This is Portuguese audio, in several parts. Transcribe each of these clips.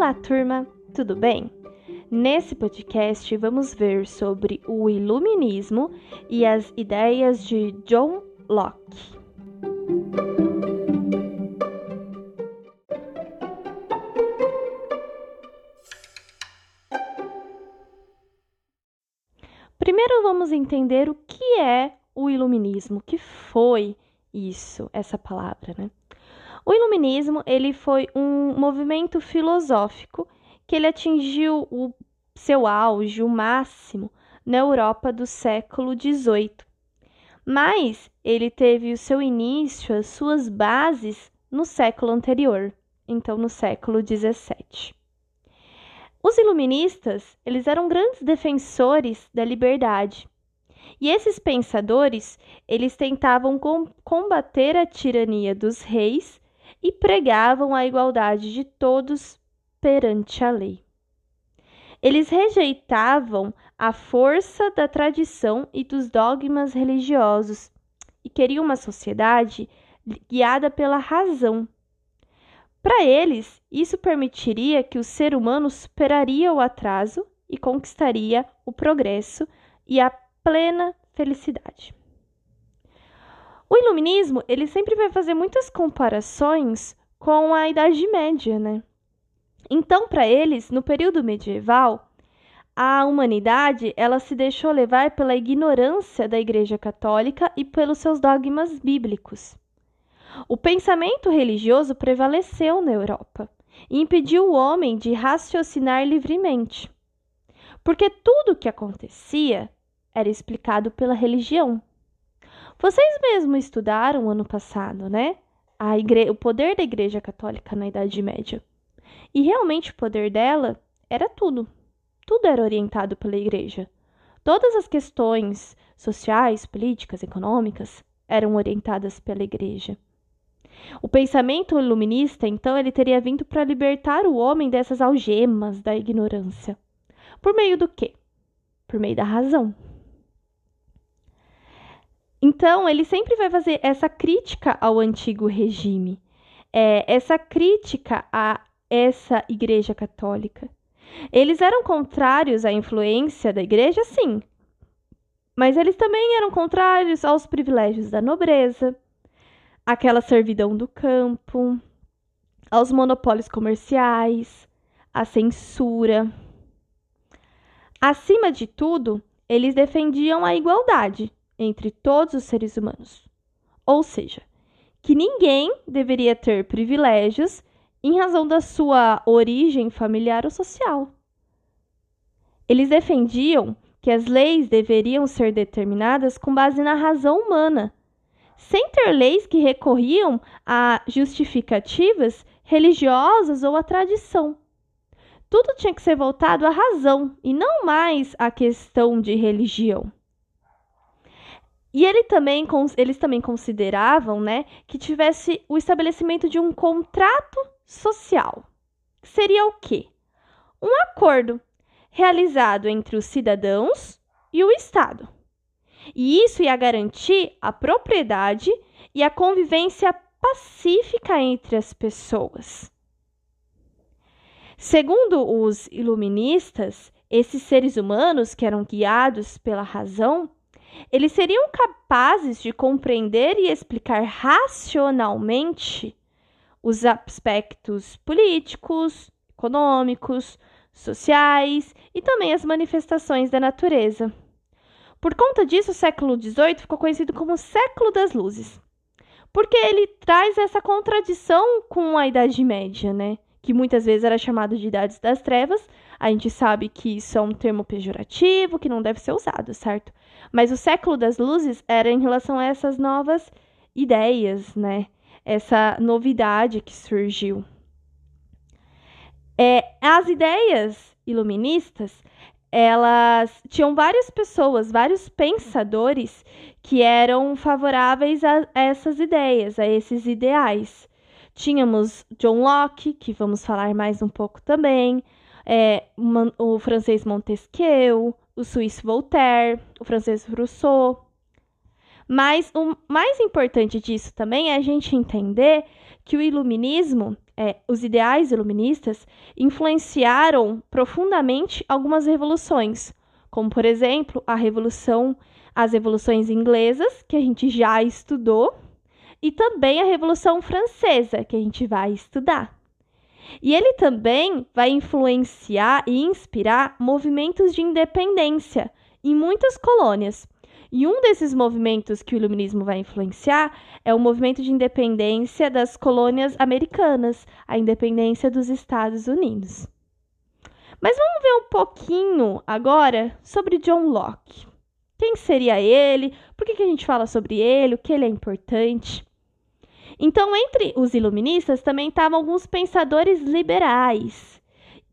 Olá, turma, tudo bem? Nesse podcast vamos ver sobre o Iluminismo e as ideias de John Locke. Primeiro vamos entender o que é o Iluminismo, o que foi isso, essa palavra, né? O iluminismo, ele foi um movimento filosófico que ele atingiu o seu auge, o máximo, na Europa do século XVIII. Mas ele teve o seu início, as suas bases no século anterior, então no século XVII. Os iluministas, eles eram grandes defensores da liberdade. E esses pensadores, eles tentavam combater a tirania dos reis e pregavam a igualdade de todos perante a lei. Eles rejeitavam a força da tradição e dos dogmas religiosos e queriam uma sociedade guiada pela razão. Para eles, isso permitiria que o ser humano superaria o atraso e conquistaria o progresso e a plena felicidade. O iluminismo, ele sempre vai fazer muitas comparações com a Idade Média, né? Então, para eles, no período medieval, a humanidade, ela se deixou levar pela ignorância da Igreja Católica e pelos seus dogmas bíblicos. O pensamento religioso prevaleceu na Europa e impediu o homem de raciocinar livremente. Porque tudo o que acontecia era explicado pela religião. Vocês mesmos estudaram ano passado, né? A igre... O poder da Igreja Católica na Idade Média. E realmente o poder dela era tudo. Tudo era orientado pela Igreja. Todas as questões sociais, políticas, econômicas eram orientadas pela Igreja. O pensamento iluminista, então, ele teria vindo para libertar o homem dessas algemas da ignorância. Por meio do quê? Por meio da razão. Então, ele sempre vai fazer essa crítica ao antigo regime, é, essa crítica a essa Igreja Católica. Eles eram contrários à influência da Igreja, sim, mas eles também eram contrários aos privilégios da nobreza, àquela servidão do campo, aos monopólios comerciais, à censura. Acima de tudo, eles defendiam a igualdade entre todos os seres humanos. Ou seja, que ninguém deveria ter privilégios em razão da sua origem familiar ou social. Eles defendiam que as leis deveriam ser determinadas com base na razão humana, sem ter leis que recorriam a justificativas religiosas ou à tradição. Tudo tinha que ser voltado à razão e não mais à questão de religião. E ele também, eles também consideravam né, que tivesse o estabelecimento de um contrato social. Seria o quê? Um acordo realizado entre os cidadãos e o Estado. E isso ia garantir a propriedade e a convivência pacífica entre as pessoas. Segundo os iluministas, esses seres humanos que eram guiados pela razão eles seriam capazes de compreender e explicar racionalmente os aspectos políticos, econômicos, sociais e também as manifestações da natureza. Por conta disso, o século XVIII ficou conhecido como século das luzes, porque ele traz essa contradição com a Idade Média, né? Que muitas vezes era chamado de Idades das Trevas, a gente sabe que isso é um termo pejorativo, que não deve ser usado, certo? Mas o século das luzes era em relação a essas novas ideias, né? Essa novidade que surgiu. É, as ideias iluministas, elas tinham várias pessoas, vários pensadores que eram favoráveis a essas ideias, a esses ideais. Tínhamos John Locke, que vamos falar mais um pouco também, é, o francês Montesquieu, o suíço Voltaire, o francês Rousseau. Mas o mais importante disso também é a gente entender que o iluminismo é, os ideais iluministas influenciaram profundamente algumas revoluções, como por exemplo a revolução, as revoluções inglesas que a gente já estudou e também a revolução francesa que a gente vai estudar. E ele também vai influenciar e inspirar movimentos de independência em muitas colônias. E um desses movimentos que o iluminismo vai influenciar é o movimento de independência das colônias americanas, a independência dos Estados Unidos. Mas vamos ver um pouquinho agora sobre John Locke. Quem seria ele? Por que, a gente fala sobre ele? O que ele é importante? Então, entre os iluministas também estavam alguns pensadores liberais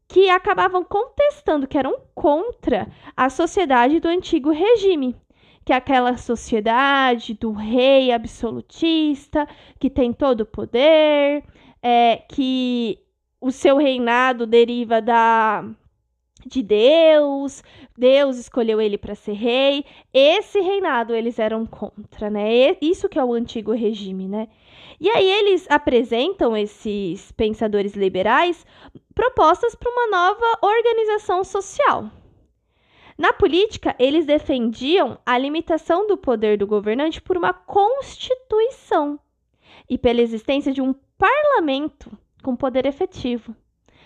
que acabavam contestando, que eram contra a sociedade do antigo regime, que é aquela sociedade do rei absolutista, que tem todo o poder, é, que o seu reinado deriva da de Deus, Deus escolheu ele para ser rei. Esse reinado eles eram contra, né? Isso que é o antigo regime, né? E aí eles apresentam esses pensadores liberais propostas para uma nova organização social. Na política, eles defendiam a limitação do poder do governante por uma constituição e pela existência de um parlamento com poder efetivo.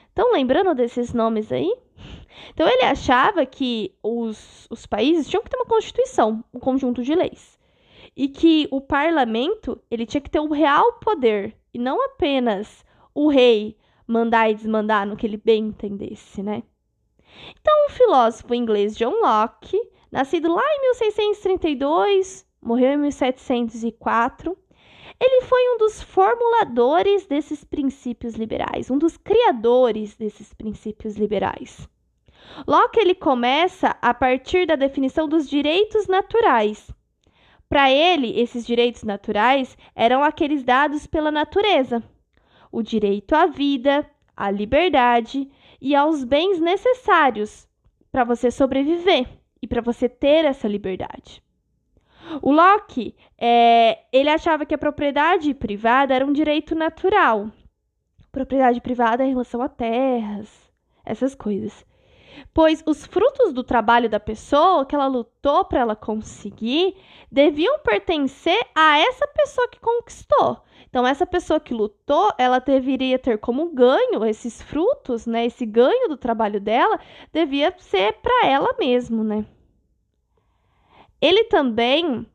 Estão lembrando desses nomes aí? Então ele achava que os, os países tinham que ter uma constituição, um conjunto de leis. E que o parlamento ele tinha que ter um real poder, e não apenas o rei mandar e desmandar no que ele bem entendesse, né? Então, o filósofo inglês John Locke, nascido lá em 1632, morreu em 1704, ele foi um dos formuladores desses princípios liberais, um dos criadores desses princípios liberais. Locke ele começa a partir da definição dos direitos naturais. Para ele, esses direitos naturais eram aqueles dados pela natureza: o direito à vida, à liberdade e aos bens necessários para você sobreviver e para você ter essa liberdade. O Locke, é, ele achava que a propriedade privada era um direito natural. Propriedade privada em relação a terras, essas coisas. Pois os frutos do trabalho da pessoa que ela lutou para ela conseguir deviam pertencer a essa pessoa que conquistou. Então, essa pessoa que lutou, ela deveria ter como ganho esses frutos, né? Esse ganho do trabalho dela devia ser para ela mesmo, né? Ele também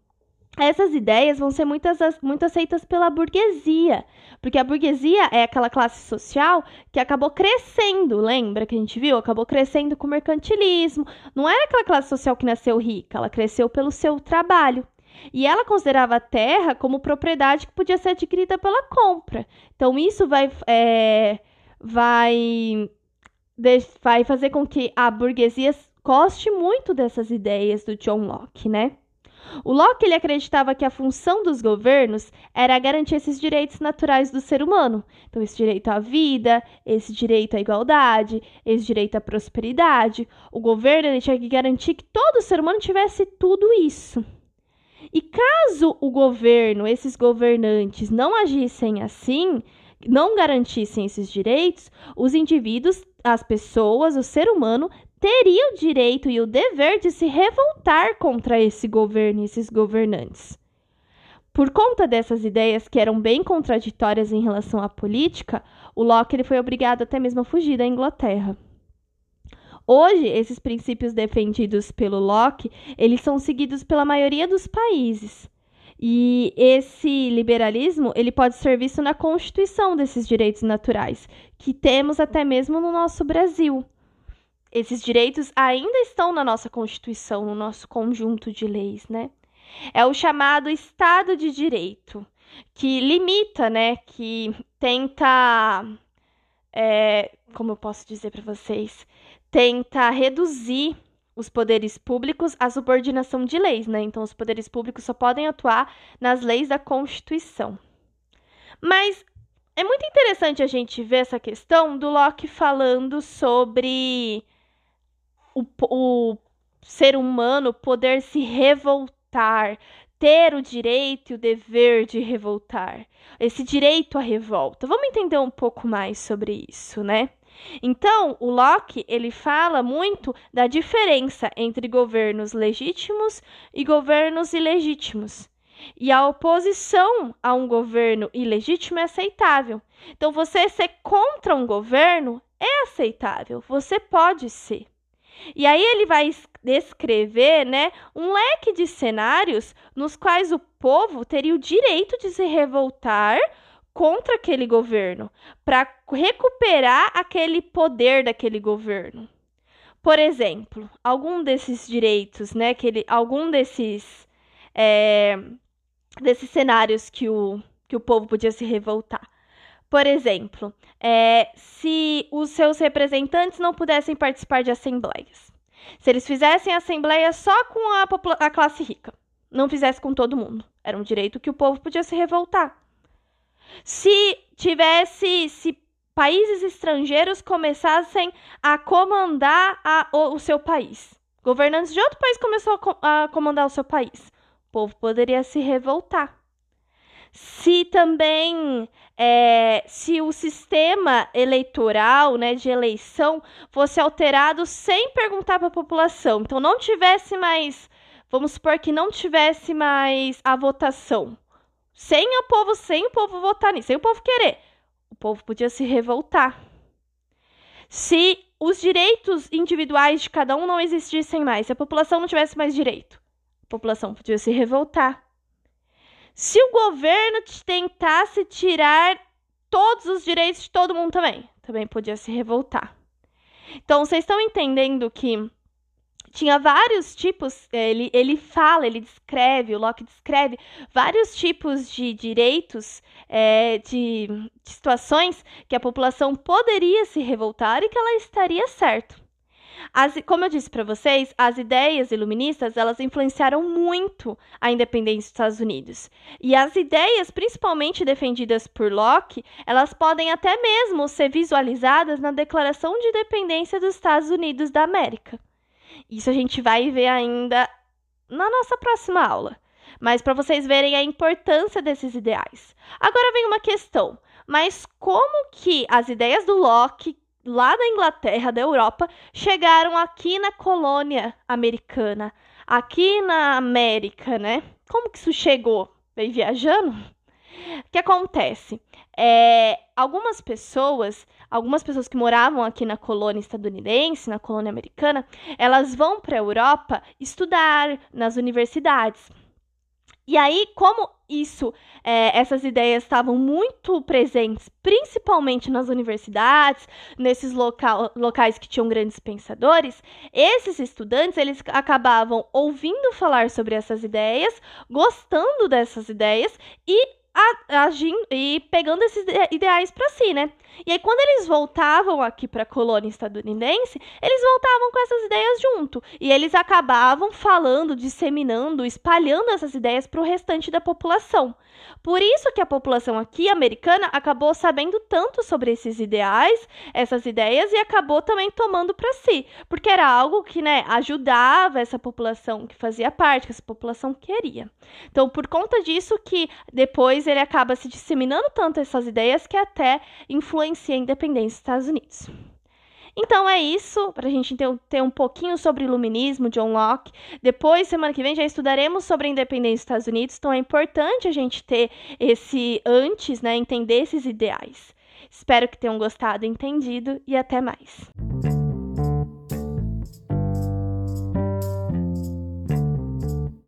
essas ideias vão ser muitas, muito aceitas pela burguesia, porque a burguesia é aquela classe social que acabou crescendo, lembra que a gente viu? Acabou crescendo com o mercantilismo. Não era aquela classe social que nasceu rica, ela cresceu pelo seu trabalho. E ela considerava a terra como propriedade que podia ser adquirida pela compra. Então, isso vai, é, vai, vai fazer com que a burguesia goste muito dessas ideias do John Locke, né? O Locke ele acreditava que a função dos governos era garantir esses direitos naturais do ser humano. Então, esse direito à vida, esse direito à igualdade, esse direito à prosperidade. O governo ele tinha que garantir que todo ser humano tivesse tudo isso. E caso o governo, esses governantes, não agissem assim, não garantissem esses direitos, os indivíduos, as pessoas, o ser humano teria o direito e o dever de se revoltar contra esse governo e esses governantes. Por conta dessas ideias que eram bem contraditórias em relação à política, o Locke ele foi obrigado até mesmo a fugir da Inglaterra. Hoje, esses princípios defendidos pelo Locke, eles são seguidos pela maioria dos países. E esse liberalismo, ele pode ser visto na constituição desses direitos naturais, que temos até mesmo no nosso Brasil. Esses direitos ainda estão na nossa constituição, no nosso conjunto de leis, né? É o chamado Estado de Direito, que limita, né, que tenta, é, como eu posso dizer para vocês, tenta reduzir os poderes públicos à subordinação de leis, né? Então, os poderes públicos só podem atuar nas leis da Constituição. Mas é muito interessante a gente ver essa questão do Locke falando sobre o, o ser humano poder se revoltar, ter o direito e o dever de revoltar, esse direito à revolta. Vamos entender um pouco mais sobre isso, né? Então, o Locke, ele fala muito da diferença entre governos legítimos e governos ilegítimos. E a oposição a um governo ilegítimo é aceitável. Então, você ser contra um governo é aceitável, você pode ser. E aí ele vai descrever, né, um leque de cenários nos quais o povo teria o direito de se revoltar contra aquele governo, para recuperar aquele poder daquele governo. Por exemplo, algum desses direitos, né, que ele, algum desses é, desses cenários que o, que o povo podia se revoltar. Por exemplo, é, se os seus representantes não pudessem participar de assembleias. Se eles fizessem assembleia só com a, a classe rica, não fizesse com todo mundo. Era um direito que o povo podia se revoltar. Se tivesse, se países estrangeiros começassem a comandar a, o, o, seu país, governantes de outro país começou a, a comandar o seu país, o povo poderia se revoltar. Se também é, se o sistema eleitoral, né, de eleição, fosse alterado sem perguntar para a população, então não tivesse mais, vamos supor que não tivesse mais a votação, sem o povo, sem o povo votar nisso, sem o povo querer. O povo podia se revoltar. Se os direitos individuais de cada um não existissem mais, se a população não tivesse mais direito, a população podia se revoltar. Se o governo tentasse tirar todos os direitos de todo mundo também, também podia se revoltar. Então, vocês estão entendendo que tinha vários tipos, é, ele, ele fala, ele descreve, o Locke descreve vários tipos de direitos, é, de, de situações que a população poderia se revoltar e que ela estaria certo. As, como eu disse para vocês, as ideias iluministas elas influenciaram muito a independência dos Estados Unidos. E as ideias, principalmente defendidas por Locke, elas podem até mesmo ser visualizadas na Declaração de Independência dos Estados Unidos da América. Isso a gente vai ver ainda na nossa próxima aula. Mas para vocês verem a importância desses ideais. Agora vem uma questão. Mas como que as ideias do Locke, lá da Inglaterra, da Europa, chegaram aqui na colônia americana, aqui na América, né? Como que isso chegou? Veio viajando? O que acontece? É, algumas pessoas, algumas pessoas que moravam aqui na colônia estadunidense, na colônia americana, elas vão para a Europa estudar nas universidades. E aí, como isso, é, essas ideias estavam muito presentes, principalmente nas universidades, nesses local, locais que tinham grandes pensadores, esses estudantes eles acabavam ouvindo falar sobre essas ideias, gostando dessas ideias e agindo e pegando esses ideais para si, né? E aí quando eles voltavam aqui para a colônia estadunidense, eles voltavam com essas ideias junto e eles acabavam falando, disseminando, espalhando essas ideias para o restante da população. Por isso que a população aqui americana acabou sabendo tanto sobre esses ideais, essas ideias e acabou também tomando para si, porque era algo que, né, ajudava essa população que fazia parte, que essa população queria. Então, por conta disso que depois ele acaba se disseminando tanto essas ideias que até influencia a independência dos Estados Unidos. Então é isso, para a gente ter, um pouquinho sobre iluminismo, John Locke. Depois, semana que vem, já estudaremos sobre a independência dos Estados Unidos, então é importante a gente ter esse antes, né, entender esses ideais. Espero que tenham gostado entendido e até mais.